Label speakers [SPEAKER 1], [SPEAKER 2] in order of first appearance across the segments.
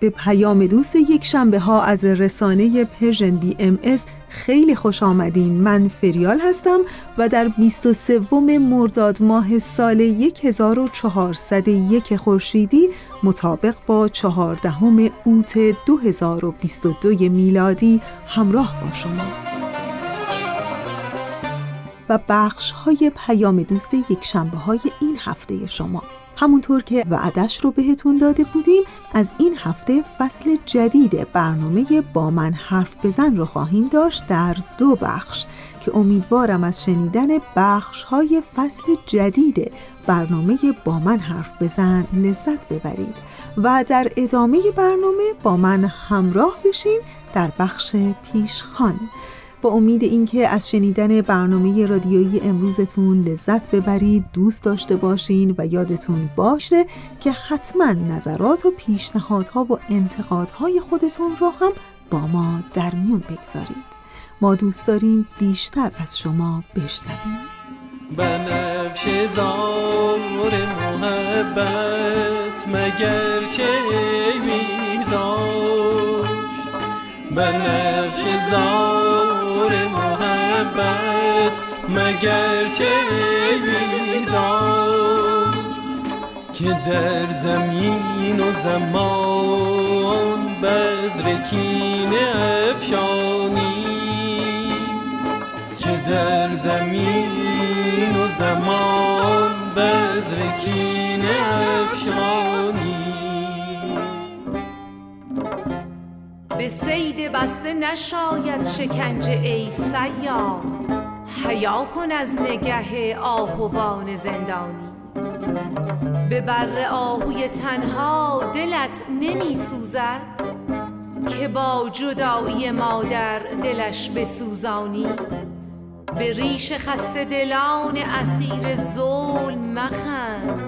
[SPEAKER 1] به پیام دوست یک شنبه ها از رسانه Persian BMS خیلی خوش آمدین. من فریال هستم و در 23 مرداد ماه سال 1401 خورشیدی مطابق با 14 اوت 2022 میلادی همراه با شما. و بخش های پیام دوست یک شنبه های این هفته شما. همونطور که وعدش رو بهتون داده بودیم از این هفته فصل جدید برنامه با من حرف بزن رو خواهیم داشت در دو بخش که امیدوارم از شنیدن بخش های فصل جدید برنامه با من حرف بزن لذت ببرید. و در ادامه برنامه با من همراه بشین در بخش پیشخان. با امید اینکه از شنیدن برنامه رادیویی امروزتون لذت ببرید دوست داشته باشین و یادتون باشه که حتما نظرات و پیشنهادها و انتقادهای خودتون رو هم با ما در میون بگذارید. ما دوست داریم بیشتر از شما بشنویم.
[SPEAKER 2] بنفش زار محبت مگر چه داشت بنفش زار محبت مگر چه داشت که در زمین و زمان بزرکین افشانی که در زمین و زمان بزرکین افشانی
[SPEAKER 3] به سید بسته نشاید شکنجه ای سیاد حیا کن از نگه آهوان زندانی. به بر آهوی تنها دلت نمی سوزد که با جدایی مادر دلش بسوزانی. به ریش خسته دلان اسیر ظلم مخند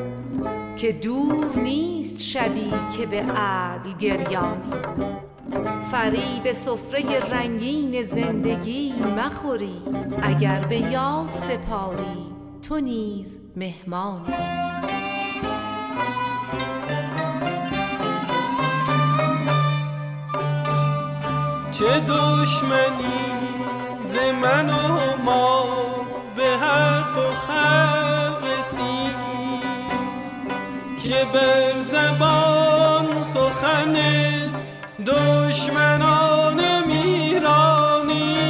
[SPEAKER 3] که دور نیست شبی که به عدل گریانی. فریب سفره رنگین زندگی مخوری. اگر به یاد سپاری تو نیز مهمانی.
[SPEAKER 2] چه دشمنی ز من و ما به حق و خلق رسید که بر زبان سخن دشمنان میرانی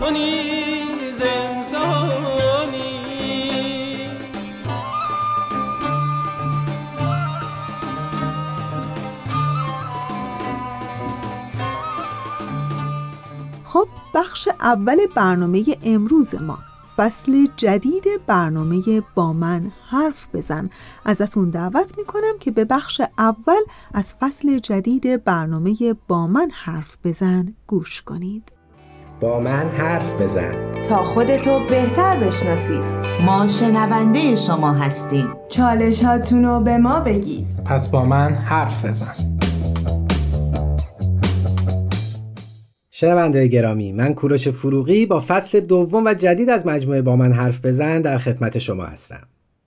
[SPEAKER 2] تو نیز انسانی.
[SPEAKER 1] خب بخش اول برنامه امروز ما. فصل جدید برنامه با من حرف بزن. ازتون دعوت می‌کنم که به بخش اول از فصل جدید برنامه با من حرف بزن گوش کنید.
[SPEAKER 4] با من حرف بزن.
[SPEAKER 5] تا خودتو بهتر بشناسید ما شنونده شما هستیم.
[SPEAKER 6] چالشاتونو به ما بگید.
[SPEAKER 7] پس با من حرف بزن.
[SPEAKER 4] شنونده گرامی من کوروش فروغی با فصل دوم و جدید از مجموعه با من حرف بزن در خدمت شما هستم.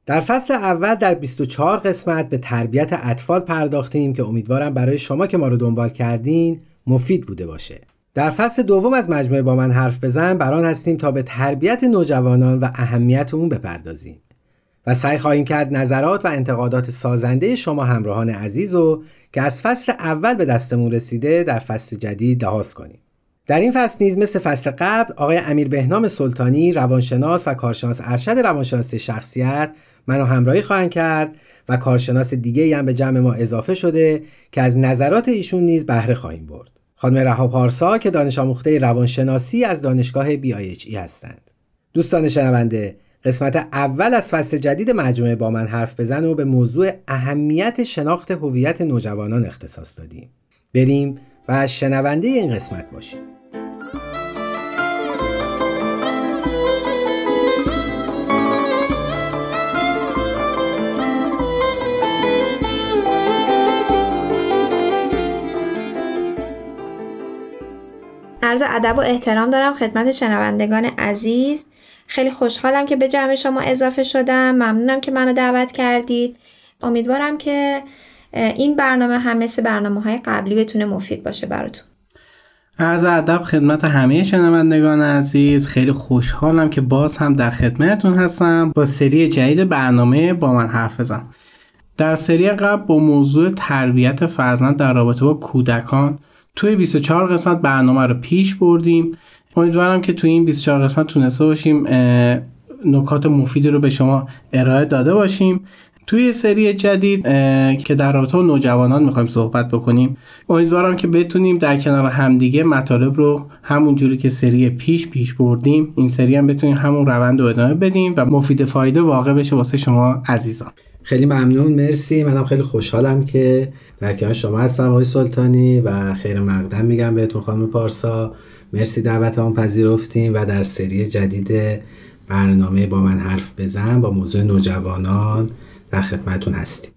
[SPEAKER 4] در فصل اول در 24 قسمت به تربیت اطفال پرداختیم که امیدوارم برای شما که ما رو دنبال کردین مفید بوده باشه. در فصل دوم از مجموعه با من حرف بزن بران هستیم تا به تربیت نوجوانان و اهمیت اون بپردازیم. و سعی خواهیم کرد نظرات و انتقادات سازنده شما همراهان عزیز و که از فصل اول به دستمون رسیده در فصل جدید لحاظ کنیم. در این فصل نیز مثل فصل قبل آقای امیر بهنام سلطانی روانشناس و کارشناس ارشد روانشناسی شخصیت منو همراهی خواهند کرد و کارشناس دیگه هم به جمع ما اضافه شده که از نظرات ایشون نیز بهره خواهیم برد. خانم رها پارسا که دانش آموخته روانشناسی از دانشگاه بی آی ای هستند. دوستان شنونده قسمت اول از فصل جدید مجموعه با من حرف بزن و به موضوع اهمیت شناخت هویت نوجوانان اختصاص دادیم. بریم و شنونده این قسمت باشیم.
[SPEAKER 8] عرض ادب و احترام دارم خدمت شنوندگان عزیز. خیلی خوشحالم که به جمع شما اضافه شدم. ممنونم که منو دعوت کردید. امیدوارم که این برنامه هم مثل برنامه های قبلی بتونه مفید باشه براتون.
[SPEAKER 7] عرض ادب خدمت همه شنوندگان عزیز. خیلی خوشحالم که باز هم در خدمتتون هستم. با سری جدید برنامه با من حرف بزن. در سری قبل با موضوع تربیت فرزند در رابطه با کودکان توی 24 قسمت برنامه رو پیش بردیم. امیدوارم که توی این 24 قسمت تونسته باشیم نکات مفیدی رو به شما ارائه داده باشیم. توی سری جدید که در رابطه نوجوانان می‌خوایم صحبت بکنیم امیدوارم که بتونیم در کنار همدیگه مطالب رو همون جوری که سری پیش پیش بردیم این سری هم بتونیم همون روند رو ادامه بدیم و مفید فایده واقع بشه واسه شما عزیزان.
[SPEAKER 4] خیلی ممنون مرسی. منم خیلی خوشحالم که در کنار شما هستم آقای سلطانی و خیر مقدم میگم بهتون خانم پارسا. مرسی دعوت هم پذیرفتیم و در سری جدید برنامه با من حرف بزن با موضوع نوجوانان در خدمتون هستیم.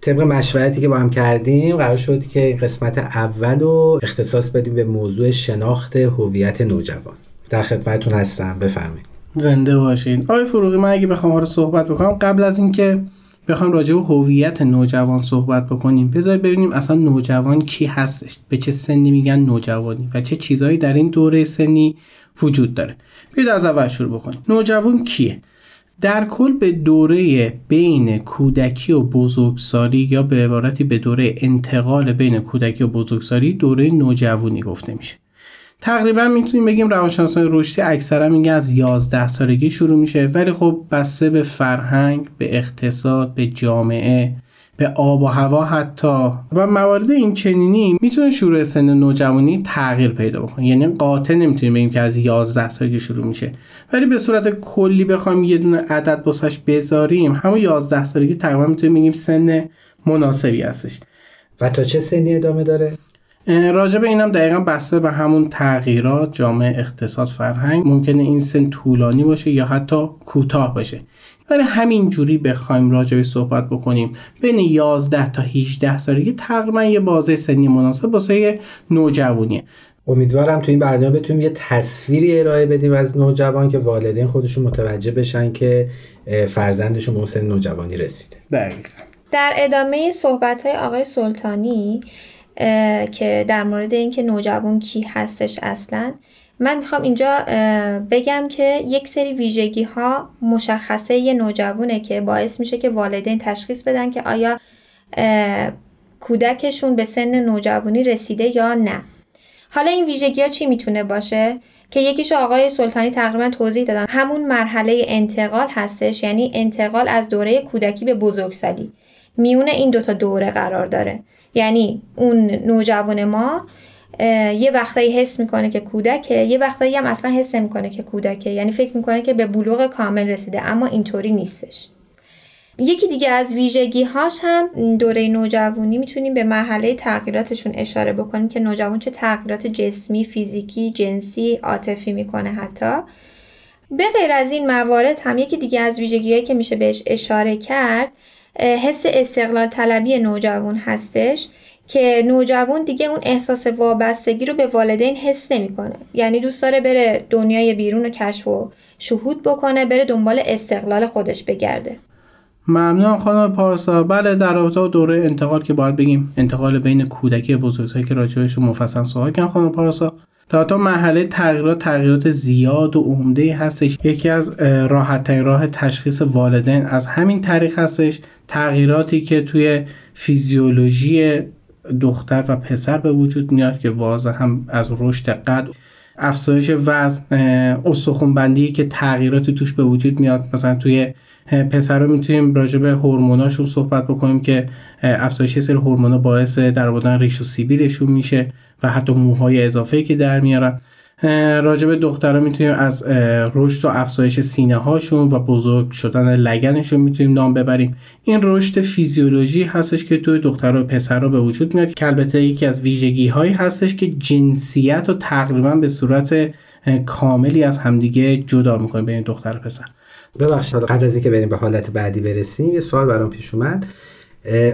[SPEAKER 4] طبق مشورتی که با هم کردیم قرار شد که قسمت اول رو اختصاص بدیم به موضوع شناخت هویت نوجوان. در خدمتون هستم بفرمایید.
[SPEAKER 7] زنده باشین. آقای فروغی من اگه بخوام رو صحبت بکنم قبل از اینکه بخوام راجع به هویت نوجوان صحبت بکنیم. بذار ببینیم اصلا نوجوان کی هستش. به چه سنی میگن نوجوانی و چه چیزهایی در این دوره سنی وجود داره. بیاید از اول شروع بکنیم. نوجوان کیه؟ در کل به دوره بین کودکی و بزرگسالی یا به عبارتی به دوره انتقال بین کودکی و بزرگسالی دوره نوجوانی گفته میشه. تقریبا می‌تونیم بگیم روانشناسان رشدی اکثرا میگه از 11 سالگی شروع میشه ولی خب بسته به فرهنگ به اقتصاد به جامعه به آب و هوا حتی. و موارد این چنینی می‌تونه شروع سن نوجوانی تغییر پیدا بکنه. یعنی قاطع نمی‌تونیم بگیم که از 11 سالگی شروع میشه. ولی به صورت کلی بخوایم یه دونه عدد بسش بذاریم همون 11 سالگی تقریبا می‌تونیم بگیم سن مناسبی هستش.
[SPEAKER 4] و تا چه سنی ادامه داره؟
[SPEAKER 7] راجع به اینم دقیقا بسته به همون تغییرات جامعه اقتصاد فرهنگ. ممکنه این سن طولانی باشه یا حتی کوتاه باشه. برای همین جوری بخوایم راجع به صحبت بکنیم. بین 11 تا 18 سالگی تقریبا یه بازه سنی مناسب واسه نوجوانیه.
[SPEAKER 4] امیدوارم تو این برنامه بتونیم یه تصویری ارائه بدیم از نوجوان که والدین خودشون متوجه بشن که فرزندشون به سن نوجوانی رسیده.
[SPEAKER 7] دقیقا.
[SPEAKER 8] در ادامه صحبت های آقای سلطانی که در مورد اینکه نوجوان کی هستش اصلا. من می‌خوام اینجا بگم که یک سری ویژگی ها مشخصه یه نوجوانه که باعث میشه که والدین تشخیص بدن که آیا کودکشون به سن نوجوانی رسیده یا نه. حالا این ویژگی ها چی می‌تونه باشه؟ که یکیش آقای سلطانی تقریبا توضیح دادن همون مرحله انتقال هستش یعنی انتقال از دوره کودکی به بزرگسالی. میونه این دوتا دوره قرار داره. یعنی اون نوجوان ما یه وقتایی حس می‌کنه که کودکه یه وقتایی هم اصلا حس نمی‌کنه که کودکه. یعنی فکر می‌کنه که به بلوغ کامل رسیده اما اینطوری نیستش. یکی دیگه از ویژگی هاش هم دوره نوجوانی می‌تونیم به مرحله تغییراتشون اشاره بکنیم که نوجوان چه تغییرات جسمی، فیزیکی، جنسی، عاطفی می‌کنه حتی. به غیر از این موارد هم یکی دیگه از ویژگی که میشه بهش اشاره کرد حس استقلال طلبی نوجوان هستش که نوجوان دیگه اون احساس وابستگی رو به والدین حس نمی‌کنه. یعنی دوست داره بره دنیای بیرون و کشف و شهود بکنه بره دنبال استقلال خودش بگرده.
[SPEAKER 7] ممنون خانم پارسا. بله در رابطه با دوره انتقال که باید بگیم انتقال بین کودکی بزرگسالی که راجبشون مفصل صحبت کردن خانم پارسا. تا تا مرحله تغییرات تغییرات زیاد و عمده هستش. یکی از راحت راه تشخیص والدین از همین طریق هستش. تغییراتی که توی فیزیولوژی دختر و پسر به وجود میاد که واضح هم از رشد قد. افزایش وزن استخون بندی که تغییراتی توش به وجود میاد. مثلا توی پسر رو می‌تونیم راجع به هورموناشون صحبت بکنیم که افزایش سری هورمونا باعث در بودن ریش و سیبیلشون میشه. و حتی موهای اضافه که در میارن. راجع به دخترها می‌تونیم از رشد و افزایش سینه هاشون و بزرگ شدن لگنشون می‌تونیم نام ببریم. این رشد فیزیولوژی هستش که توی دخترها و پسرها به وجود میاد که البته یکی از ویژگی هایی هستش که جنسیت رو تقریبا به صورت کاملی از همدیگه جدا می‌کنه بین دختر و پسر.
[SPEAKER 4] ببخشید قبل از اینکه بریم به حالت بعدی برسیم یه سوال برام پیش اومد.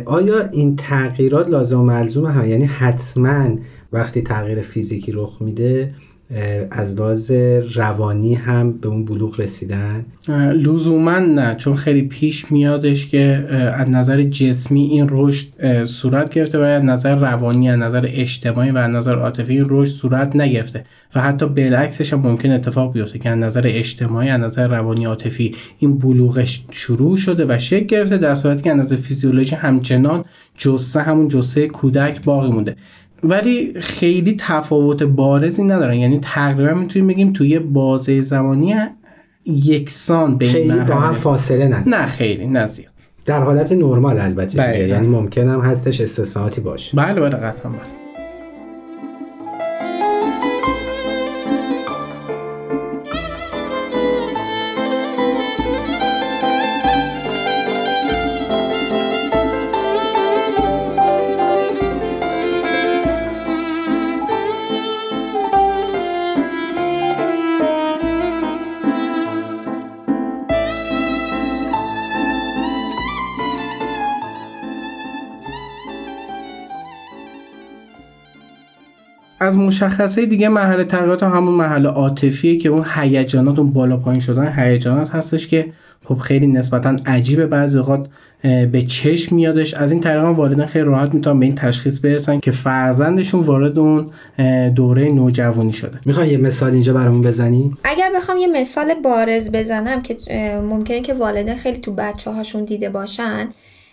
[SPEAKER 4] آیا این تغییرات لازم و ملزوم هم یعنی حتما وقتی تغییر فیزیکی رخ میده از لحاظ روانی هم به اون بلوغ رسیدن.
[SPEAKER 7] لزوما نه چون خیلی پیش میادش که از نظر جسمی این رشد صورت گرفته و از نظر روانی از نظر اجتماعی و از نظر عاطفی این رشد صورت نگرفته. و حتی بالعکسش هم ممکن اتفاق بیفته که از نظر اجتماعی از نظر روانی عاطفی این بلوغش شروع شده و شکل گرفته در صورتی که از نظر فیزیولوژی همچنان جسه همون جسه کودک باقی مونده. ولی خیلی تفاوت بارزی ندارن. یعنی تقریبا می‌تونیم بگیم توی بازه زمانی یکسان بین
[SPEAKER 4] خیلی با هم فاصله نه
[SPEAKER 7] نه خیلی نه زیاد.
[SPEAKER 4] در حالت نرمال البته بله یعنی ممکن هم هستش استثناءاتی باشه.
[SPEAKER 7] بله بله قطعا بله. از مشخصه دیگه محل تغییرات همون محل عاطفیه که اون هیجانات اون بالا پایین شدن هیجانات هستش که خب خیلی نسبتا عجیبه. بعضی اوقات به چشم میادش. از این طریق والدین خیلی راحت می‌تونن به این تشخیص برسن که فرزندشون وارد اون دوره نوجوانی شده.
[SPEAKER 4] می‌خوای یه مثال اینجا برامون بزنی؟
[SPEAKER 8] اگر بخوام یه مثال بارز بزنم که ممکنه که والدین خیلی تو بچه هاشون دیده باشن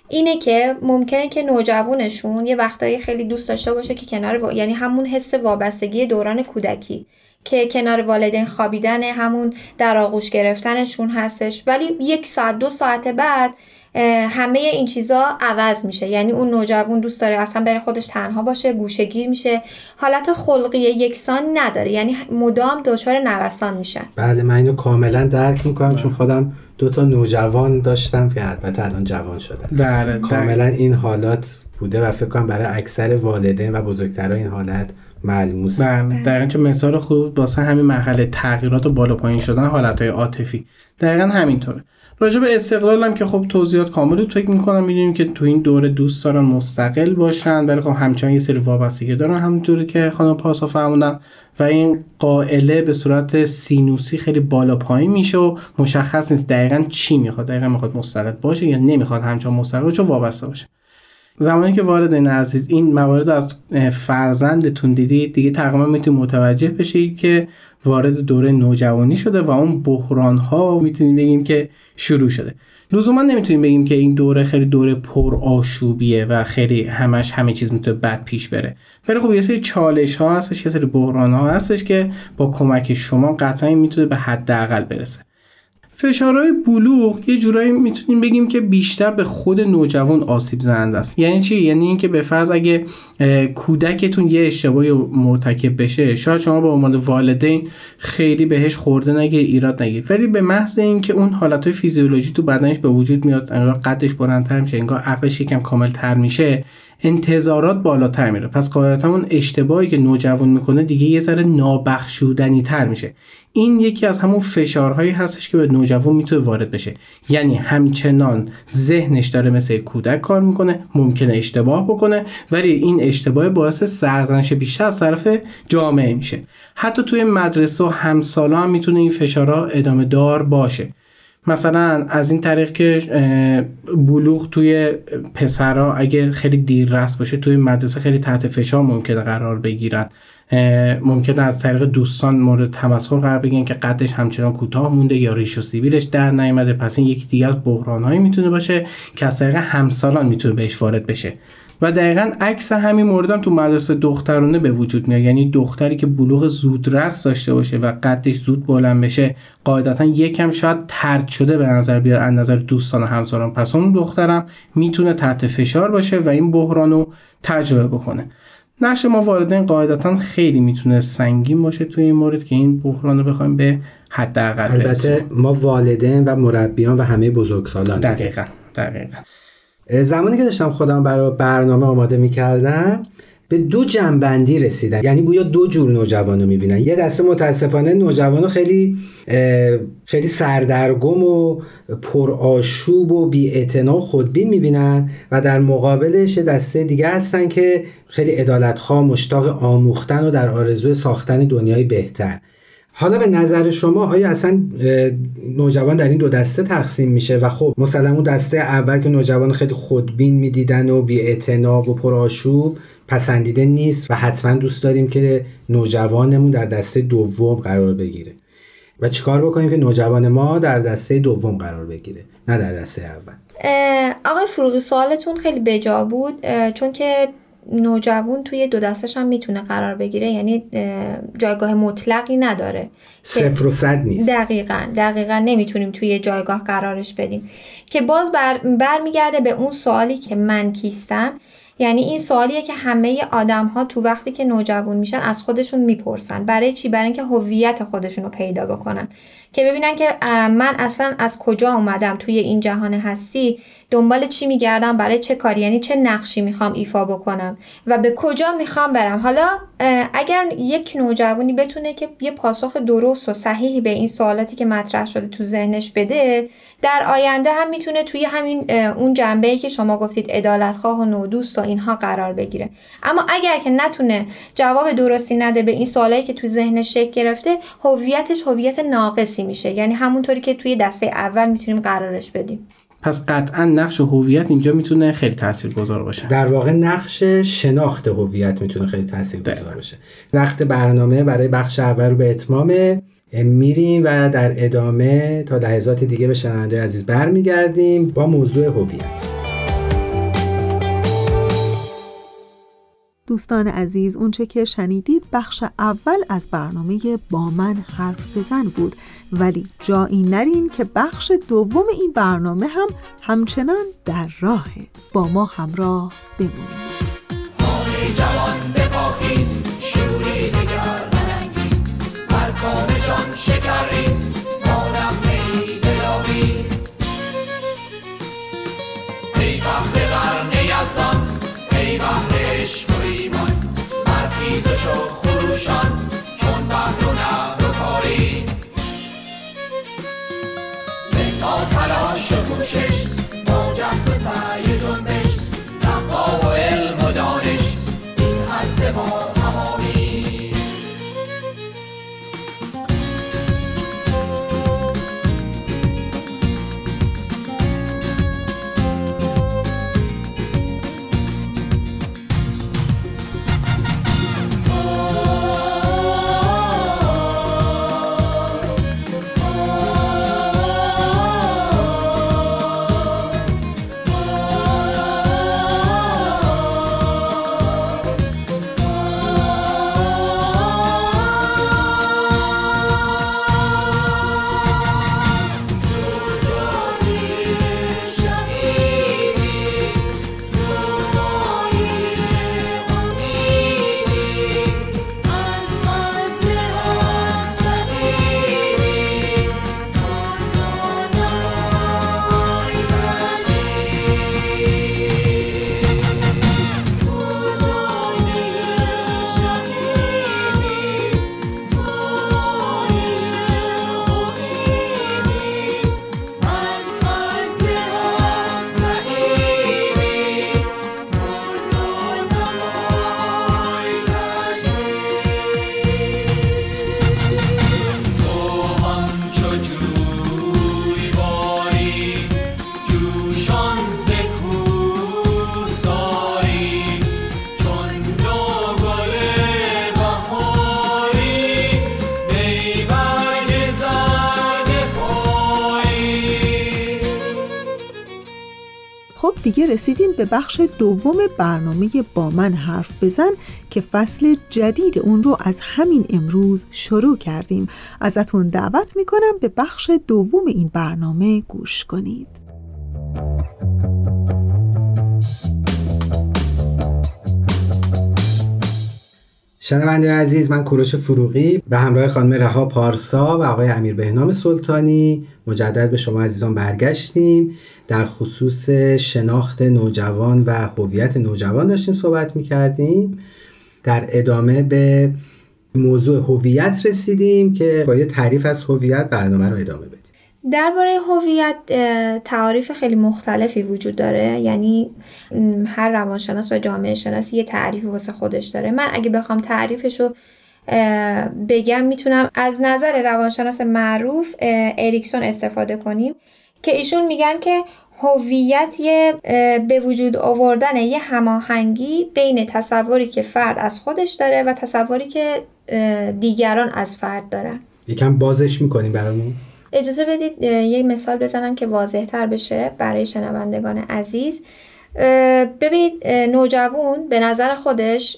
[SPEAKER 8] اینه که ممکنه که نوجوانشون یه وقتایی خیلی دوست داشته باشه که کنار یعنی همون حس وابستگی دوران کودکی که کنار والدین خوابیدن همون در آغوش گرفتنشون هستش. ولی یک ساعت دو ساعت بعد همه این چیزا عوض میشه. یعنی اون نوجوان دوست داره اصلا بره خودش تنها باشه گوشگیر میشه. حالت خلقی یکسان نداره. یعنی مدام دچار نوسان میشه
[SPEAKER 4] بله من اینو کاملا درک می‌کنم چون خودم دو تا نوجوان داشتم که البته الان جوان شدن.
[SPEAKER 7] بله
[SPEAKER 4] کاملا این حالات بوده و فکر کنم برای اکثر والدین و بزرگترها این حالت ملموس.
[SPEAKER 7] بله دقیقا چون مثال خوب واسه همین مرحله تغییرات و بالا پایین شدن حالت های عاطفی. دقیقا همینطوره. راجع به استقلال هم که خب توضیحات کامل فکر می‌کنم می‌دونیم که تو این دوره دوست دارن مستقل باشن ولی خب همچنان یه سری وابستگی دارن همونطوری که خانم پاسا فرمودن و این قائله به صورت سینوسی خیلی بالا پایین میشه و مشخص نیست دقیقا چی می‌خواد دقیقا می‌خواد مستقل باشه یا نمی‌خواد همچنان مستقل باشه وابسته باشه. زمانی که وارد این عزیز این موارد از فرزندتون دیدید دیگه تقریبا می‌تونید متوجه بشید که وارد دوره نوجوانی شده و اون بحران ها می‌تونیم بگیم که شروع شده. لزوما نمی‌تونیم بگیم که این دوره خیلی دوره پر آشوبیه و خیلی همش همه چیز می‌تونه بد پیش بره. ولی خب یه سری چالش ها هستش یه سری بحران ها هستش که با کمک شما قطعا می‌تونه به حداقل برسه. فشارهای بلوغ یه جورایی می‌تونیم بگیم که بیشتر به خود نوجوان آسیب زننده است. یعنی چی؟ یعنی اینکه به فرض اگه کودکتون یه اشتباهی مرتکب بشه شاید شما به عنوان والدین خیلی بهش خورده نگیر ایراد نگیر ولی به محض اینکه اون حالتهای فیزیولوژی تو بدنش به وجود میاد انگار قدش بلندتر میشه انگار عقلش یکم کاملتر میشه انتظارات بالاتر میره. پس قاعدتا اون اشتباهی که نوجوان می‌کنه دیگه یه ذره نابخشودنی تر میشه. این یکی از همون فشارهایی هستش که به نوجوان می‌تونه وارد بشه. یعنی همچنان ذهنش داره مثل کودک کار می‌کنه ممکنه اشتباه بکنه ولی این اشتباه باعث سرزنش بیشتر از طرف جامعه میشه. حتی توی مدرسه و همسالا هم می‌تونه این فشارها ادامه دار باشه. مثلا از این طریق که بلوغ توی پسرها اگه خیلی دیر رست باشه توی مدرسه خیلی تحت فشار ممکنه قرار بگیرن. ممکنه از طریق دوستان مورد تمسخر قرار بگیرن که قدش همچنان کوتاه مونده یا ریش و سیبیلش در نیامده. پس این یکی دیگه از بحرانهایی می‌تونه باشه که از طریق همسالان می‌تونه بهش وارد بشه. و دقیقا عکس همین موردم تو مدرسه دخترانه به وجود میاد. یعنی دختری که بلوغ زودرس داشته باشه و قدش زود بلند بشه قاعدتا یکم شاید ترد شده به نظر بیاد از نظر دوستان و همسران. پس اون دخترم می‌تونه تحت فشار باشه و این بحران رو تجربه بکنه. نقش ما والدین قاعدتا خیلی می‌تونه سنگین باشه توی این مورد که این بحران رو بخوایم به حداقل
[SPEAKER 4] البته ما والدین و مربیان و همه بزرگسالان.
[SPEAKER 7] دقیقا دقیقا.
[SPEAKER 4] زمانی که داشتم خودم برای برنامه آماده می‌کردم به دو جنبندی رسیدم. یعنی گویا دو جور نوجوان رو می‌بینن. یه دسته متاسفانه نوجوان خیلی خیلی سردرگم و پرآشوب و بی و خودبین می‌بینن و در مقابلش یه دسته دیگه هستن که خیلی عدالتخواه مشتاق آموختن و در آرزوی ساختن دنیای بهتر. حالا به نظر شما آیا اصلا نوجوان در این دو دسته تقسیم میشه؟ و خب مثلا دسته اول که نوجوان خیلی خودبین می‌دیدن و بی و پرآشوب پسندیده نیست و حتما دوست داریم که نوجوانمون در دسته دوم قرار بگیره. و چیکار بکنیم که نوجوان ما در دسته دوم قرار بگیره نه در دسته اول؟
[SPEAKER 8] آقای فروغی سوالتون خیلی بجا بود چون که نوجوان توی دو دستش هم می‌تونه قرار بگیره یعنی جایگاه مطلقی نداره.
[SPEAKER 4] صفر و صد نیست.
[SPEAKER 8] دقیقا دقیقا نمی‌تونیم توی جایگاه قرارش بدیم. که باز بر برمیگرده به اون سوالی که من کیستم. یعنی این سوالیه که همه آدم ها تو وقتی که نوجوان میشن از خودشون می‌پرسن. برای چی؟ برای اینکه هویت خودشون رو پیدا بکنن. که ببینن که من اصلا از کجا اومدم توی این جهان هستی دنبال چی میگردم برای چه کاری یعنی چه نقشی می‌خوام ایفا بکنم و به کجا می‌خوام برم. حالا اگر یک نوجوانی بتونه که یه پاسخ درست و صحیحی به این سوالاتی که مطرح شده تو ذهنش بده در آینده هم می‌تونه توی همین اون جنبه که شما گفتید عدالتخواه و نودوست و اینها قرار بگیره. اما اگر که نتونه جواب درستی نده به این سوالایی که تو ذهنش شکل گرفته هویتش هویت ناقصی میشه. یعنی همونطوری که توی دسته اول می‌تونیم قرارش بدیم.
[SPEAKER 7] پس قطعا نقش هویت اینجا می‌تونه خیلی تاثیرگذار باشه.
[SPEAKER 4] در واقع نقش شناخت هویت می‌تونه خیلی تاثیرگذار باشه. وقت برنامه برای بخش اول رو به اتمام میریم و در ادامه تا لحظات دیگه به شنونده عزیز برمیگردیم با موضوع هویت.
[SPEAKER 1] دوستان عزیز اونچه که شنیدید بخش اول از برنامه با من حرف بزن بود. ولی جایی نرین که بخش دوم این برنامه هم همچنان در راه با ما همراه بمونید. و خروشان. دیگه رسیدیم به بخش دوم برنامه با من حرف بزن که فصل جدید اون رو از همین امروز شروع کردیم. ازتون دعوت می‌کنم به بخش دوم این برنامه گوش کنید.
[SPEAKER 4] شنونده عزیز من کوروش فروغی به همراه خانم رها پارسا و آقای امیر بهنام سلطانی مجدد به شما عزیزان برگشتیم. در خصوص شناخت نوجوان و هویت نوجوان داشتیم صحبت می کردیم در ادامه به موضوع هویت رسیدیم که با یه تعریف از هویت برنامه رو ادامه بدیم.
[SPEAKER 8] درباره هویت تعاریف خیلی مختلفی وجود داره. یعنی هر روانشناس و جامعه شناسی یه تعریف واسه خودش داره. من اگه بخوام تعریفش رو بگم می‌تونم از نظر روانشناس معروف اریکسون استفاده کنیم که ایشون میگن که هویت یه به وجود آوردن یه هماهنگی بین تصوری که فرد از خودش داره و تصوری که دیگران از فرد دارن.
[SPEAKER 4] یکم بازش می‌کنیم برامون.
[SPEAKER 8] اجازه بدید یک مثال بزنم که واضح تر بشه برای شنوندگان عزیز. ببینید نوجوان به نظر خودش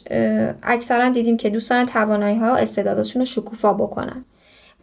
[SPEAKER 8] اکثرا دیدیم که دوستان توانایی ها استعدادشون رو شکوفا بکنن.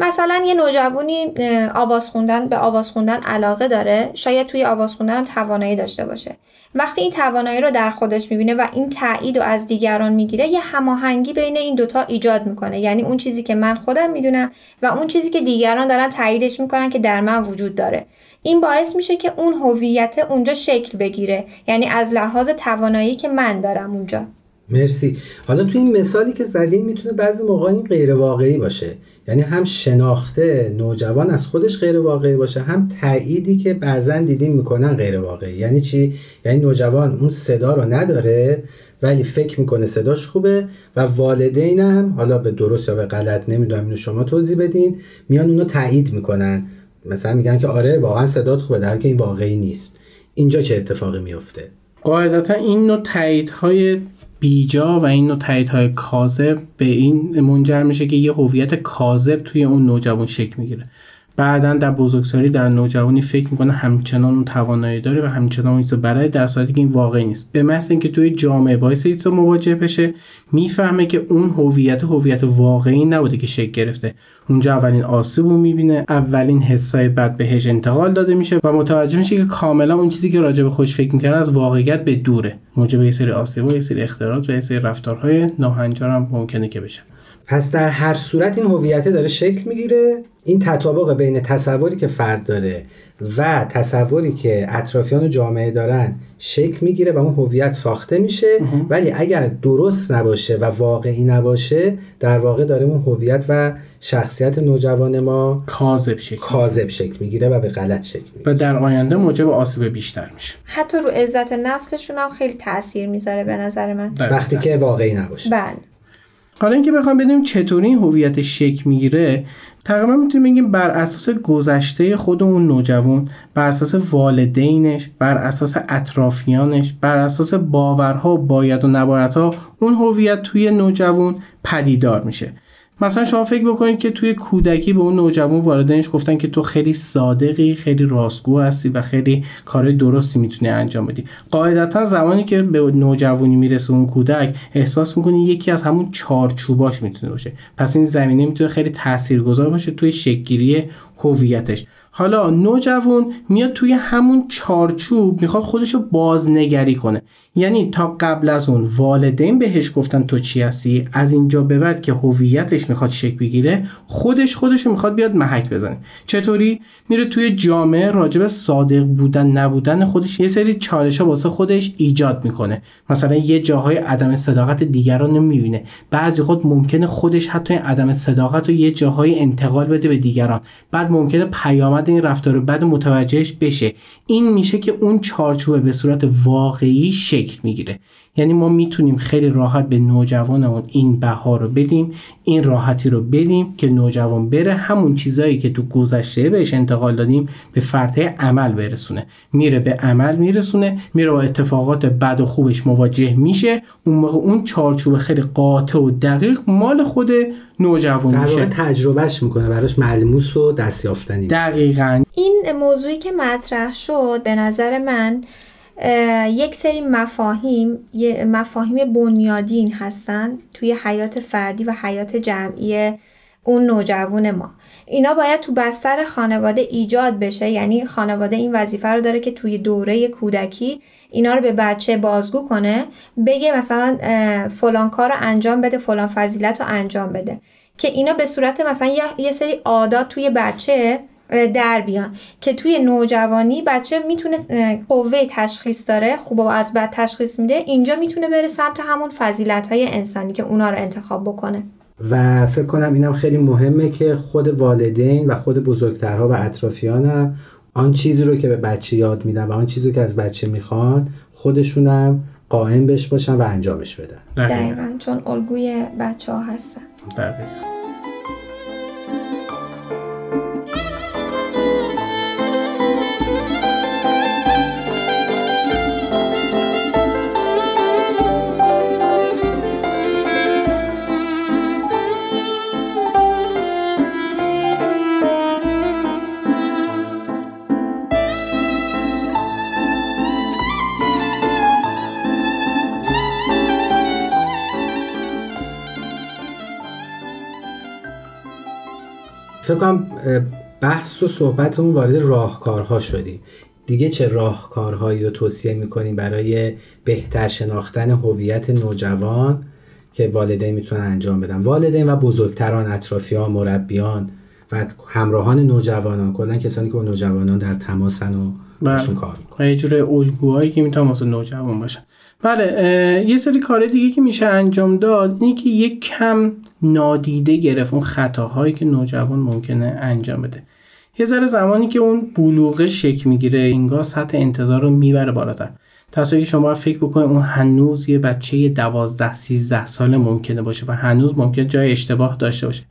[SPEAKER 8] مثلا یه نوجوانی آواز خوندن به آواز خوندن علاقه داره شاید توی آواز خوندن توانایی داشته باشه. وقتی این توانایی رو در خودش می‌بینه و این تایید رو از دیگران می‌گیره یه هماهنگی بین این دوتا ایجاد می‌کنه. یعنی اون چیزی که من خودم می‌دونم و اون چیزی که دیگران دارن تاییدش می‌کنن که در من وجود داره. این باعث میشه که اون هویت اونجا شکل بگیره یعنی از لحاظ توانایی که من دارم اونجا.
[SPEAKER 4] مرسی. حالا تو این مثالی که زدین می‌تونه بعضی موقع این غیر واقعی باشه. یعنی هم شناخته نوجوان از خودش غیر واقعی باشه هم تأییدی که بعضا دیدیم می‌کنن غیر واقعی یعنی چی؟ یعنی نوجوان اون صدا رو نداره ولی فکر می‌کنه صداش خوبه و والدین هم حالا به درست یا به غلط نمی‌دونم اینو شما توضیح بدین میان اونو تایید می‌کنن. مثلا میگن که آره واقعا صدات خوبه در که این واقعی نیست. اینجا چه اتفاقی میفته؟
[SPEAKER 7] قاعدتا این نوع تاییدهای بیجا و این نوع های کاذب به این منجر میشه که یه هویت کاذب توی اون نوجوان شکل می‌گیره. بعدا در بزرگسالی در نوجوانی فکر می‌کنه همچنان اون توانایی داره و همچنان اون برای در صورتی که این واقعی نیست. به محض اینکه توی جامعه باعث ایسا مواجه بشه می‌فهمه که اون هویت هویت واقعی نبوده که شکل گرفته. اونجا اولین آسیب رو می‌بینه اولین حسای بد بهش انتقال داده میشه و متوجه میشه که کاملا اون چیزی که راجع به خوش فکر می‌کنه از واقعیت به دوره موجب یه سری آسیب و یه سری اختلالات و یه سری رفتارهای ناهنجار هم ممکنه که بشه.
[SPEAKER 4] پس در هر صورت این هویت داره شکل می‌گیره؟ این تطابق بین تصوری که فرد داره و تصوری که اطرافیان و جامعه دارن شکل می‌گیره و اون هویت ساخته میشه ولی اگر درست نباشه و واقعی نباشه در واقع داره اون هویت و شخصیت نوجوان ما
[SPEAKER 7] کاذب شکل
[SPEAKER 4] کاذب شکل می‌گیره و به غلط شکل می‌گیره.
[SPEAKER 7] و در آینده موجب آسیب بیشتر میشه.
[SPEAKER 8] حتی رو عزت نفسشون هم خیلی تاثیر می‌ذاره به نظر من.
[SPEAKER 4] وقتی که واقعی نباشه.
[SPEAKER 8] بله.
[SPEAKER 7] حالا اینکه بخوام بدونیم چطوری این هویت شکل می‌گیره تقریبا می‌تونیم بگیم بر اساس گذشته خود اون نوجوان بر اساس والدینش بر اساس اطرافیانش بر اساس باورها باید و نبایدها اون هویت توی نوجوان پدیدار میشه. مثلا شما فکر بکنید که توی کودکی به اون نوجوان والدینش گفتن که تو خیلی صادقی خیلی راستگو هستی و خیلی کارهای درستی می‌تونی انجام بدی. قاعدتا زمانی که به نوجوانی می‌رسه اون کودک احساس می‌کنه یکی از همون چارچوباش می‌تونه باشه. پس این زمینه می‌تونه خیلی تاثیرگذار باشه توی شکلگیری هویتش. حالا نوجوان میاد توی همون چارچوب می‌خواد خودش رو بازنگری کنه. یعنی تا قبل از اون والدین بهش گفتن تو چی هستی؟ از اینجا به بعد که هویتش می‌خواد شکل بگیره خودش خودش رو می‌خواد بیاد محک بزنه. چطوری؟ میره توی جامعه راجب صادق بودن نبودن خودش یه سری چالش ها واسه خودش ایجاد می‌کنه. مثلا یه جاهای عدم صداقت دیگران رو می‌بینه. بعضی خود ممکنه خودش حتی عدم صداقت رو یه جاهای انتقال بده به دیگران. بعد ممکنه پیامد این رفتار بد متوجهش بشه. این میشه که اون چارچوبه به صورت واقعی شکل می‌گیره. یعنی ما می‌تونیم خیلی راحت به نوجوانمون این بها رو بدیم این راحتی رو بدیم که نوجوان بره همون چیزایی که تو گذشته بهش انتقال دادیم به فرطه عمل برسونه. میره به عمل میرسونه میره با اتفاقات بد و خوبش مواجه میشه. اون موقع اون چارچوب خیلی قاطع و دقیق مال خود نوجوان میشه.
[SPEAKER 4] تجربهش می‌کنه براش ملموس و دستیافتنی
[SPEAKER 7] دقیقا.
[SPEAKER 8] این موضوعی که مطرح شد به نظر من یک سری مفاهیم مفاهیم بنیادین هستن توی حیات فردی و حیات جمعی اون نوجوان ما. اینا باید تو بستر خانواده ایجاد بشه. یعنی خانواده این وظیفه رو داره که توی دوره کودکی اینا رو به بچه بازگو کنه بگه مثلا فلان کار رو انجام بده فلان فضیلت رو انجام بده. که اینا به صورت مثلا یه سری عادات توی بچه در بیان. که توی نوجوانی بچه می‌تونه قوه تشخیص داره خوب و از بد تشخیص میده اینجا می‌تونه بره سمت همون فضیلت های انسانی که اونا رو انتخاب بکنه.
[SPEAKER 4] و فکر کنم اینم خیلی مهمه که خود والدین و خود بزرگترها و اطرافیانم آن چیزی رو که به بچه یاد میدن و آن چیزی رو که از بچه می‌خوان خودشونم قائم بش باشن و انجامش بدن.
[SPEAKER 8] دقیقا. چون الگوی بچه ها هستن.
[SPEAKER 7] دقیقا.
[SPEAKER 4] فکر کنم بحث و صحبتمون وارد راهکارها شدیم. دیگه چه راهکارهایی رو توصیه می‌کنیم برای بهتر شناختن هویت نوجوان که والدین می‌تونن انجام بدن؟ والدین و بزرگتران اطرافیان مربیان و همراهان نوجوانان. کلا کسانی که با نوجوانان در تماسن و
[SPEAKER 7] بله. باشون کار می‌کنن. یه جوره الگوهایی که می‌تونن واسه نوجوان باشن. بله یه سری کار دیگه که میشه انجام داد اینه که یک کم نادیده گرفت اون خطاهایی که نوجوان ممکنه انجام بده. یه ذره زمانی که اون بلوغه شک می‌گیره اینگاه سطح انتظار رو می‌بره بالاتر. تا که شما فکر بکنید اون هنوز یه بچه دوازده سیزده ساله ممکنه باشه و هنوز ممکنه جای اشتباه داشته باشه.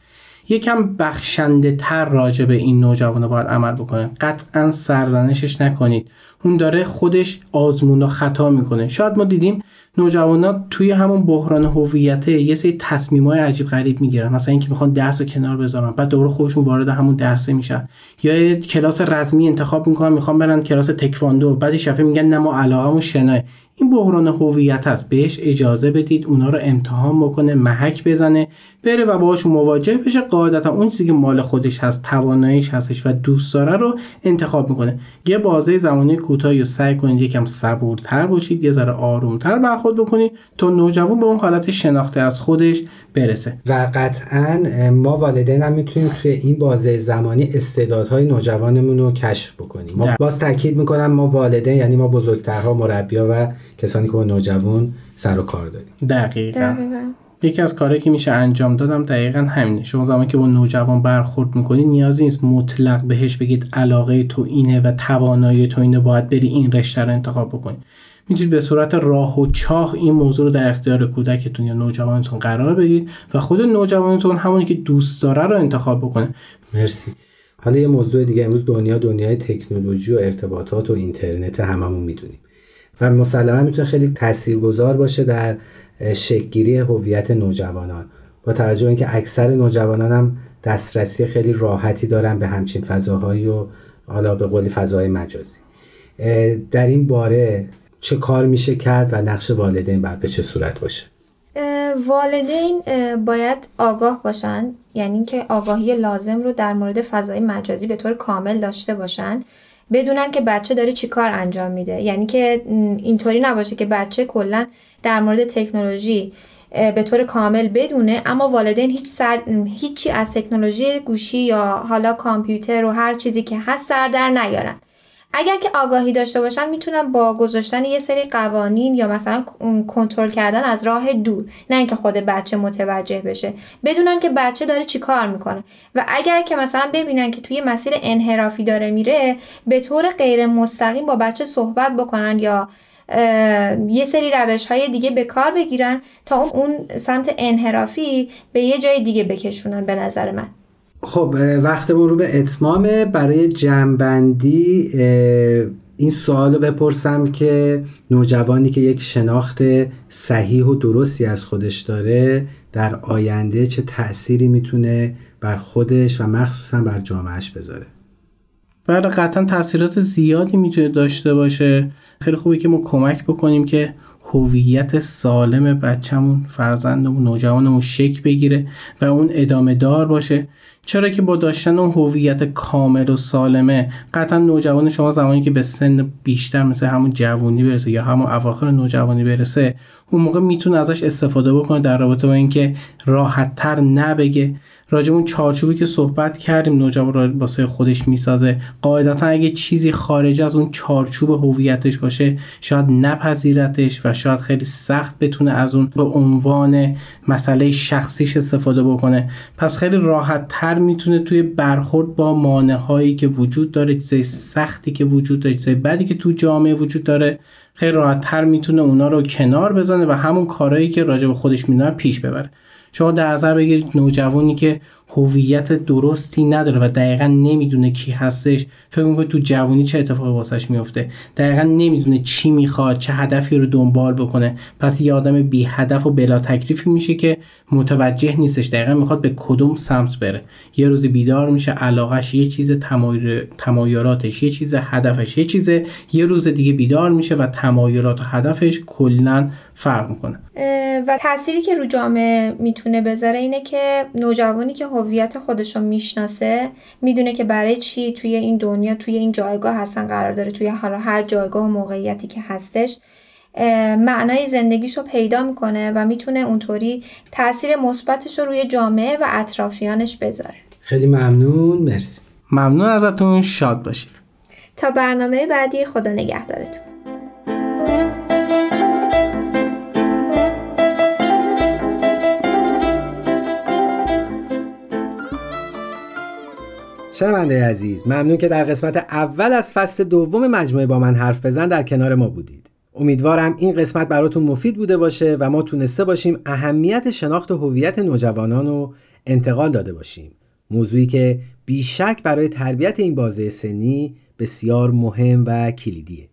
[SPEAKER 7] یکم بخشنده تر راجع به این نوجوان باید عمل بکنه قطعا سرزنشش نکنید. اون داره خودش آزمون و خطا می‌کنه. شاید ما دیدیم نوجوانا توی همون بحران هویت یه سری تصمیمای عجیب غریب می‌گیرن. مثلا اینکه می‌خوان درس کنار بذارن. بعد دوره خودشون وارد همون درسه میشن. یا یه کلاس رزمی انتخاب می‌کنن می‌خوان برن کلاس تکواندو. بعد شفه میگن نه ما علاقمون شناه. این بحران هویت است. بهش اجازه بدید اونا رو امتحان بکنه محک بزنه بره و باهاشون مواجه بشه. قاعدتا اون چیزی که مال خودش هست تواناییش هستش و دوست داره رو انتخاب می‌کنه. یه بازه زمانی کوتاهی رو سعی کنید یکم صبورتر باشید یه ذره آرومتر برخورد بکنید تا نوجوان به اون حالت شناخته از خودش برسه.
[SPEAKER 4] و قطعا ما والدین هم می‌تونیم توی این بازه زمانی استعدادهای نوجوانمون رو کشف بکنیم. ما باز تاکید می‌کنم ما والدین یعنی ما بزرگترها مربیا و کسانی که با نوجوان سر و کار داریم.
[SPEAKER 7] دقیقا, یکی از کارهایی که میشه انجام دادم دقیقا همینه. شما زمانی که با نوجوان برخورد می‌کنی نیازی نیست مطلق بهش بگید علاقه تو اینه و توانایی تو اینه باید بری این رشته رو انتخاب بکنی. می‌تونید به صورت راه و چاه این موضوع رو در اختیار کودکتون یا نوجوانتون قرار بدید و خود نوجوانتون همونی که دوست داره رو انتخاب بکنه.
[SPEAKER 4] مرسی. حالا یه موضوع دیگه. امروز دنیا دنیای تکنولوژی و ارتباطات و اینترنت هممون می‌دونیم. و مسلما می‌تونه خیلی تاثیرگذار باشه در شکلگیری هویت نوجوانان. با توجه به اینکه اکثر نوجوانان هم دسترسی خیلی راحتی دارن به همچین فضاهایی و حالا به قولی فضای مجازی. در این باره چه کار میشه کرد و نقش والدین باید به چه صورت باشه؟
[SPEAKER 8] والدین باید آگاه باشن. یعنی اینکه آگاهی لازم رو در مورد فضای مجازی به طور کامل داشته باشن. بدونن که بچه داره چی کار انجام میده. یعنی که اینطوری نباشه که بچه کلا در مورد تکنولوژی به طور کامل بدونه اما والدین هیچ سر... هیچی از تکنولوژی گوشی یا حالا کامپیوتر و هر چیزی که هست سر در نیارن. اگر که آگاهی داشته باشن می‌تونن با گذاشتن یه سری قوانین یا مثلا کنترل کردن از راه دور نه اینکه خود بچه متوجه بشه. بدونن که بچه داره چی کار می‌کنه. و اگر که مثلا ببینن که توی مسیر انحرافی داره میره به طور غیر مستقیم با بچه صحبت بکنن یا یه سری روش های دیگه به کار بگیرن تا اون سمت انحرافی به یه جای دیگه بکشونن به نظر من.
[SPEAKER 4] خب وقتمون رو به اتمامه برای جمعبندی این سوال رو بپرسم که نوجوانی که یک شناخت صحیح و درستی از خودش داره در آینده چه تأثیری می‌تونه بر خودش و مخصوصا بر جامعهش بذاره؟
[SPEAKER 7] بله قطعا تاثیرات زیادی می‌تونه داشته باشه. خیلی خوبه که ما کمک بکنیم که هویت سالم بچهمون فرزندمون نوجوانمون شک بگیره و اون ادامه دار باشه. چرا که با داشتن اون هویت کامل و سالمه قطعا نوجوان شما زمانی که به سن بیشتر مثل همون جوانی برسه یا همون اواخر نوجوانی برسه اون موقع می‌تونه ازش استفاده بکنه در رابطه با اینکه راحت تر نبگه. راجب اون چارچوبی که صحبت کردیم نوجوان را واسه خودش می‌سازه. قاعدتا اگه چیزی خارج از اون چارچوب هویتش باشه شاید نپذیرتش و شاید خیلی سخت بتونه از اون به عنوان مسئله شخصیش استفاده بکنه. پس خیلی راحت تر می‌تونه توی برخورد با مانع هایی که وجود داره چیزای سختی که وجود داره چیزای بدی که تو جامعه وجود داره خیلی راحت تر می‌تونه اونا رو کنار بزنه و همون کارهایی که راجع به خودش می‌دونه پیش ببره. شما در نظر بگیرید نوجوانی که هویت درستی نداره و دقیقا نمی‌دونه کی هستش. فکر می‌کنه تو جوانی چه اتفاقی واسش میفته دقیقا نمی‌دونه چی می‌خواد چه هدفی رو دنبال بکنه. پس یه آدم بی هدف و بلا تکلیفی میشه که متوجه نیستش دقیقا می‌خواد به کدوم سمت بره. یه روز بیدار میشه علاقش یه چیز تمایراتش یه چیز هدفش یه چیز یه روز دیگه بیدار میشه و تمایرات و هدفش کلا فرق می‌کنه.
[SPEAKER 8] و تأثیری که رو جامعه می‌تونه بذاره اینه که نوجوانی که هویت خودش رو می‌شناسه می‌دونه که برای چی توی این دنیا توی این جایگاه هستن قرار داره توی حالا هر جایگاه و موقعیتی که هستش معنای زندگیش رو پیدا می‌کنه و می‌تونه اونطوری تاثیر مثبتش رو روی جامعه و اطرافیانش بذاره.
[SPEAKER 4] خیلی ممنون. مرسی.
[SPEAKER 7] ممنون ازتون. شاد باشید.
[SPEAKER 8] تا برنامه بعدی خدا نگهدارتون.
[SPEAKER 4] شنونده عزیز ممنون که در قسمت اول از فصل دوم مجموعه با من حرف بزن در کنار ما بودید. امیدوارم این قسمت براتون مفید بوده باشه و ما تونسته باشیم اهمیت شناخت هویت نوجوانان رو انتقال داده باشیم. موضوعی که بیشک برای تربیت این بازه سنی بسیار مهم و کلیدیه.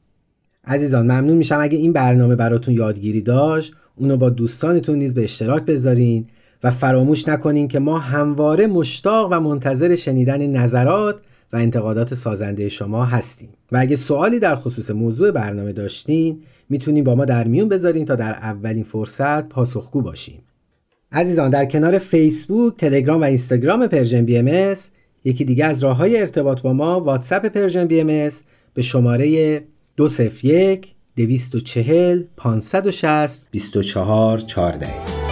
[SPEAKER 4] عزیزان ممنون میشم اگه این برنامه براتون یادگیری داشت اونو با دوستانتون نیز به اشتراک بذارین و فراموش نکنین که ما همواره مشتاق و منتظر شنیدن نظرات و انتقادات سازنده شما هستیم. و اگه سوالی در خصوص موضوع برنامه داشتین می‌تونین با ما در میون بذارین تا در اولین فرصت پاسخگو باشیم. عزیزان در کنار فیسبوک، تلگرام و اینستاگرام Persian BMS یکی دیگه از راه های ارتباط با ما واتساپ Persian BMS به شماره 201 240 560 24 14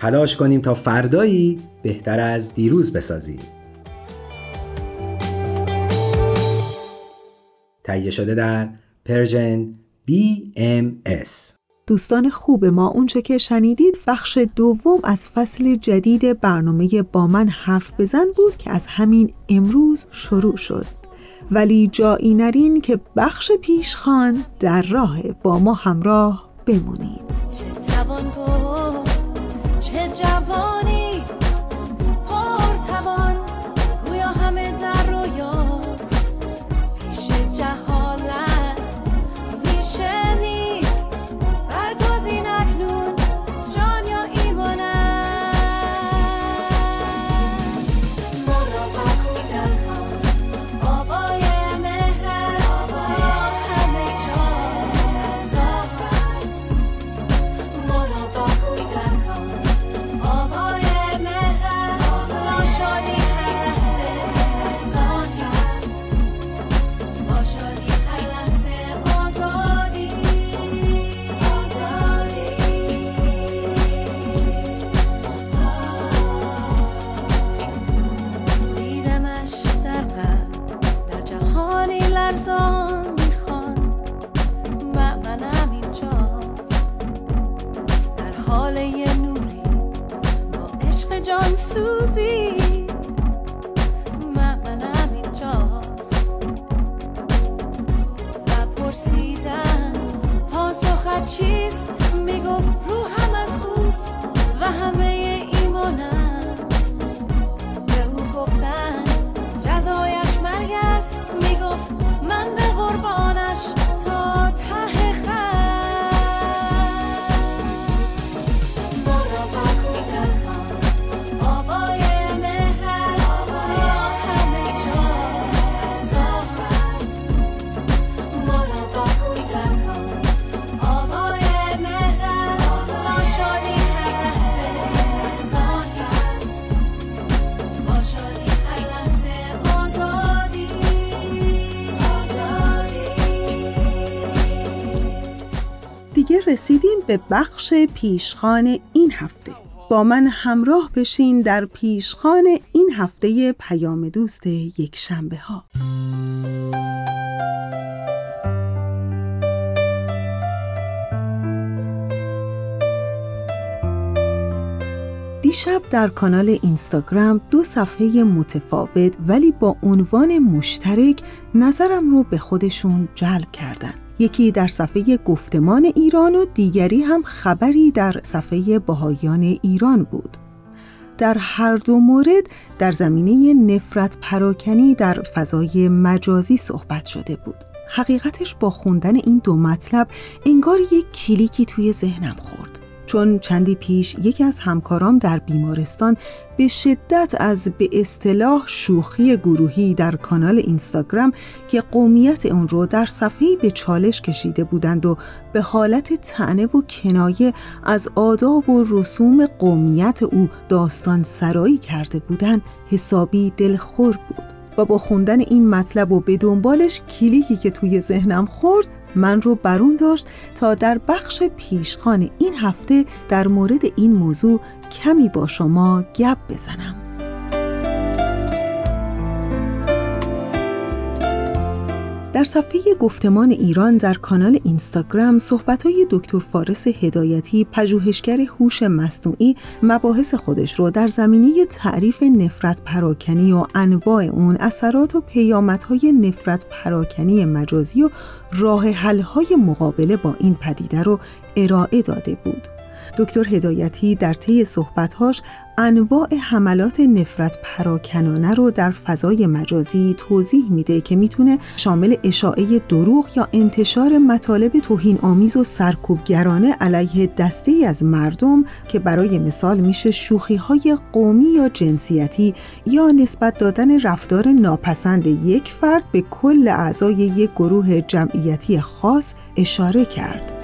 [SPEAKER 4] تلاش کنیم تا فردایی بهتر از دیروز بسازیم. تهیه شده در پرژن BMS
[SPEAKER 9] دوستان خوب ما اونچه که شنیدید بخش دوم از فصل جدید برنامه با من حرف بزن بود که از همین امروز شروع شد. ولی جایی نرین که بخش پیشخان در راه با ما همراه بمونید. چه توان چه
[SPEAKER 1] رسیدیم به بخش پیشخان این هفته. با من همراه بشین در پیشخان این هفته پیام دوست یک شنبه ها دیشب در کانال اینستاگرام دو صفحه متفاوت ولی با عنوان مشترک نظرم رو به خودشون جلب کردن. یکی در صفحه گفتمان ایران و دیگری هم خبری در صفحه بهایان ایران بود. در هر دو مورد در زمینه نفرت پراکنی در فضای مجازی صحبت شده بود. حقیقتش با خوندن این دو مطلب انگار یک کلیکی توی ذهنم خورد. چون چندی پیش یکی از همکارام در بیمارستان به شدت از به اصطلاح شوخی گروهی در کانال اینستاگرام که قومیت اون رو در صفحه به چالش کشیده بودند و به حالت تنه و کنایه از آداب و رسوم قومیت او داستان سرایی کرده بودند حسابی دلخور بود و با خوندن این مطلب و به دنبالش کلیکی که توی ذهنم خورد من رو برون داشت تا در بخش پیشخان این هفته در مورد این موضوع کمی با شما گپ بزنم. در صفحه گفتمان ایران در کانال اینستاگرام صحبت‌های دکتر فارس هدایتی پژوهشگر هوش مصنوعی مباحث خودش رو در زمینه تعریف نفرت پراکنی و انواع اون اثرات و پیامدهای نفرت پراکنی مجازی و راه حل‌های مقابله با این پدیده رو ارائه داده بود. دکتر هدایتی در طی صحبتهاش انواع حملات نفرت پراکنانه رو در فضای مجازی توضیح میده که می‌تونه شامل اشاعه دروغ یا انتشار مطالب توهین آمیز و سرکوبگرانه علیه دسته از مردم که برای مثال میشه شوخی های قومی یا جنسیتی یا نسبت دادن رفتار ناپسند یک فرد به کل اعضای یک گروه جمعیتی خاص اشاره کرد.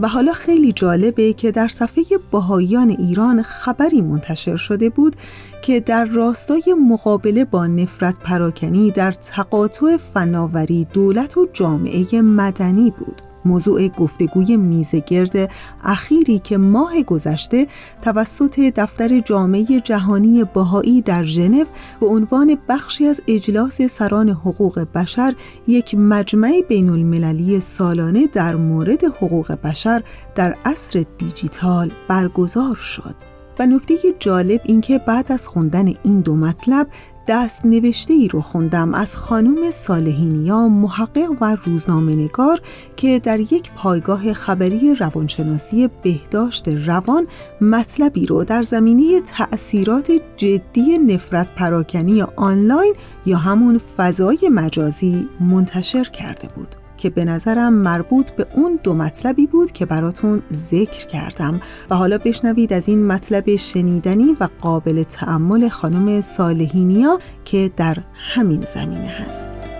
[SPEAKER 1] و حالا خیلی جالبه که در صفحه باهایان ایران خبری منتشر شده بود که در راستای مقابله با نفرت پراکنی در تقاطع فناوری دولت و جامعه مدنی بود. موضوع گفتگوی میزگرد اخیری که ماه گذشته توسط دفتر جامعه جهانی باهایی در ژنو به عنوان بخشی از اجلاس سران حقوق بشر یک مجمع بین المللی سالانه در مورد حقوق بشر در عصر دیجیتال برگزار شد. و نکته جالب اینکه بعد از خوندن این دو مطلب دست نوشته ای رو خوندم از خانم صالحینیا محقق و روزنامه نگار که در یک پایگاه خبری روانشناسی بهداشت روان مطلبی رو در زمینه تأثیرات جدی نفرت پراکنی آنلاین یا همون فضای مجازی منتشر کرده بود. که به نظرم مربوط به اون دو مطلبی بود که براتون ذکر کردم. و حالا بشنوید از این مطلب شنیدنی و قابل تعمل خانم صالحینیا که در همین زمینه هست.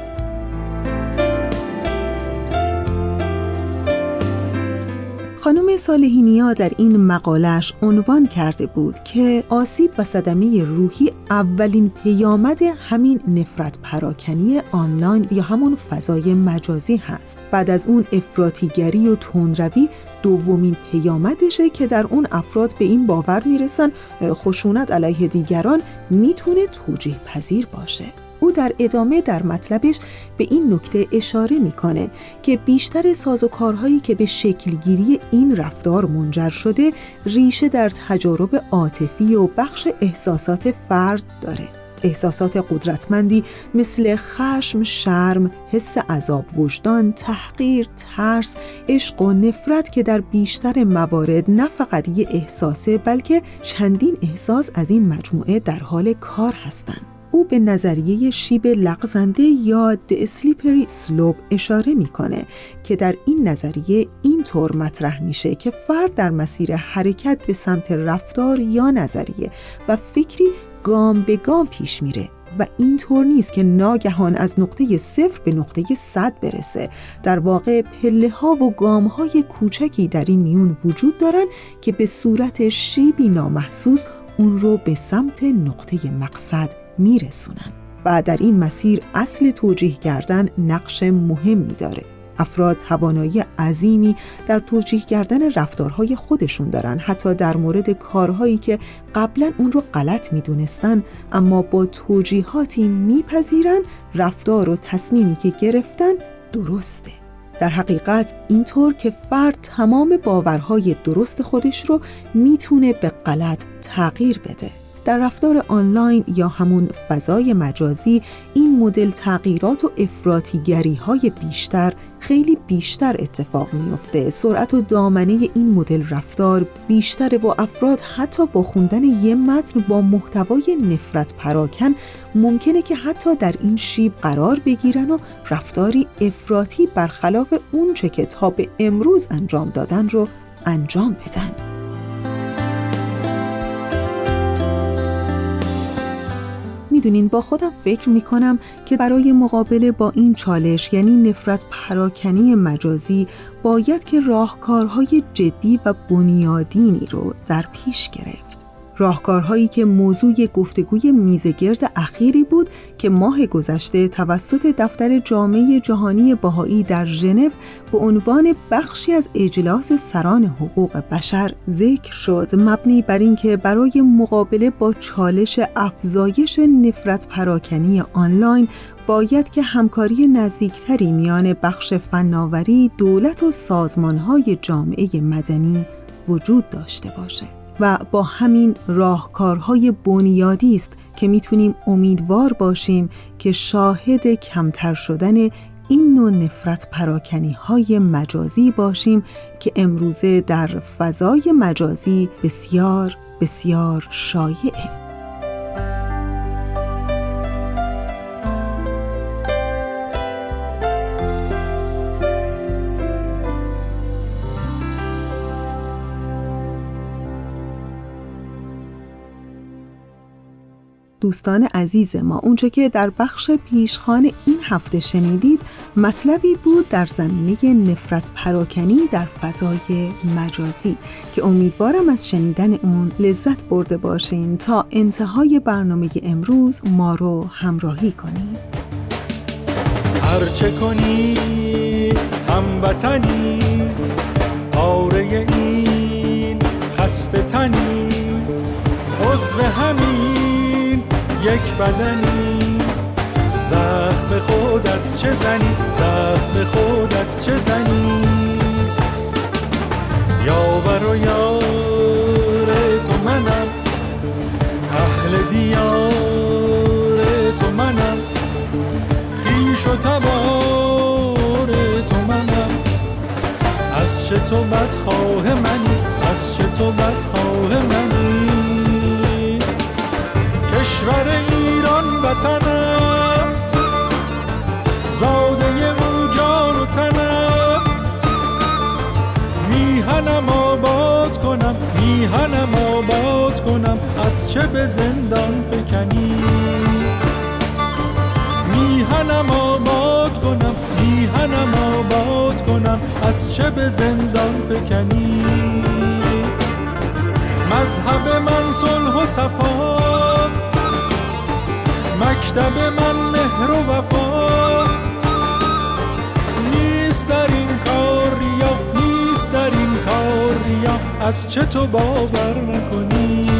[SPEAKER 1] خانم صالحینیا در این مقالش عنوان کرده بود که آسیب و صدمه روحی اولین پیامد همین نفرت پراکنی آنلاین یا همون فضای مجازی هست. بعد از اون افراتیگری و تندروی دومین پیامدشه که در اون افراد به این باور می‌رسن خشونت علیه دیگران می‌تونه توجیه پذیر باشه. او در ادامه در مطلبش به این نکته اشاره می‌کنه که بیشتر سازوکارهایی که به شکلگیری این رفتار منجر شده ریشه در تجارب عاطفی و بخش احساسات فرد داره احساسات قدرتمندی مثل خشم، شرم، حس عذاب وجدان، تحقیر، ترس، عشق و نفرت که در بیشتر موارد نه فقط یه احساسه بلکه چندین احساس از این مجموعه در حال کار هستند. او به نظریه شیب لغزنده یا د اسلیپری سلوب اشاره می‌کنه که در این نظریه اینطور مطرح میشه که فرد در مسیر حرکت به سمت رفتار یا نظریه و فکری گام به گام پیش میره و اینطور نیست که ناگهان از نقطه صفر به نقطه صد برسه. در واقع پله ها و گام های کوچکی در این میون وجود دارن که به صورت شیبی نامحسوس اون رو به سمت نقطه مقصد میرسونن و در این مسیر اصل توجیه کردن نقش مهمی داره. افراد توانایی عظیمی در توجیه کردن رفتارهای خودشون دارن حتی در مورد کارهایی که قبلا اون رو غلط می‌دونستن اما با توجیهاتی میپذیرن رفتار و تصمیمی که گرفتن درسته. در حقیقت اینطور که فرد تمام باورهای درست خودش رو می‌تونه به غلط تغییر بده. در رفتار آنلاین یا همون فضای مجازی این مدل تغییرات و افراتیگری های بیشتر خیلی بیشتر اتفاق میافته. سرعت و دامنه این مدل رفتار بیشتره و افراد حتی با خوندن یه متن با محتوای نفرت پراکن ممکنه که حتی در این شیب قرار بگیرن و رفتاری افراطی برخلاف اونچه که تا به امروز انجام دادن رو انجام بدن. می‌دونین با خودم فکر می‌کنم که برای مقابله با این چالش یعنی نفرت پراکنی مجازی باید که راهکارهای جدی و بنیادینی رو در پیش گرفت. راهکارهایی که موضوع گفتگوی میزگرد اخیری بود که ماه گذشته توسط دفتر جامعه جهانی باهایی در ژنو به عنوان بخشی از اجلاس سران حقوق بشر ذکر شد مبنی بر اینکه برای مقابله با چالش افزایش نفرت پراکنی آنلاین باید که همکاری نزدیکتری میان بخش فناوری، دولت و سازمانهای جامعه مدنی وجود داشته باشه. و با همین راهکارهای بنیادی است که می‌تونیم امیدوار باشیم که شاهد کمتر شدن این نوع نفرت پراکنی های مجازی باشیم که امروزه در فضای مجازی بسیار بسیار شایعه. دوستان عزیز ما. اونچه که در بخش پیشخان این هفته شنیدید مطلبی بود در زمینه نفرت پراکنی در فضای مجازی که امیدوارم از شنیدن اون لذت برده باشین تا انتهای برنامه امروز ما رو همراهی کنید
[SPEAKER 10] هرچه کنی هموطنی پاره این خسته تنی عضو همین یک بدنی. زخم خود از چه زنی؟ زخم خود از چه زنی؟ یاور و یار تو منم. اهل دیار تو منم. خیش و تبار تو منم. از چه تو بدخواه منی؟ از چه تو بدخواه منی؟ کشور ایران وطنم. زاده او جان و تنم. میهنم آباد کنم میهنم آباد کنم از چه به زندان فکنی؟ میهنم آباد کنم میهنم آباد کنم از چه به زندان فکنی؟ مذهب من صلح و صفا مکتب من مهر و وفا. نیست در این کار ریا نیست در این کار ریا از چه تو باور نکنی.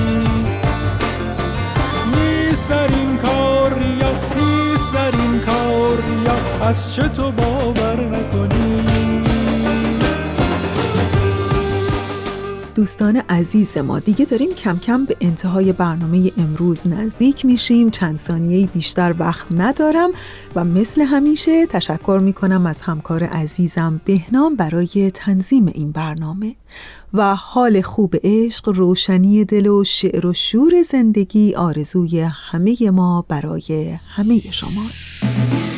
[SPEAKER 10] نیست در این کار ریا نیست در این کار ریا از چه تو باور نکنی.
[SPEAKER 1] دوستان عزیز ما دیگه داریم کم کم به انتهای برنامه امروز نزدیک میشیم. چند ثانیه بیشتر وقت ندارم و مثل همیشه تشکر می‌کنم از همکار عزیزم بهنام برای تنظیم این برنامه. و حال خوب عشق روشنی دل و شعر و شور زندگی آرزوی همه ما برای همه شماست.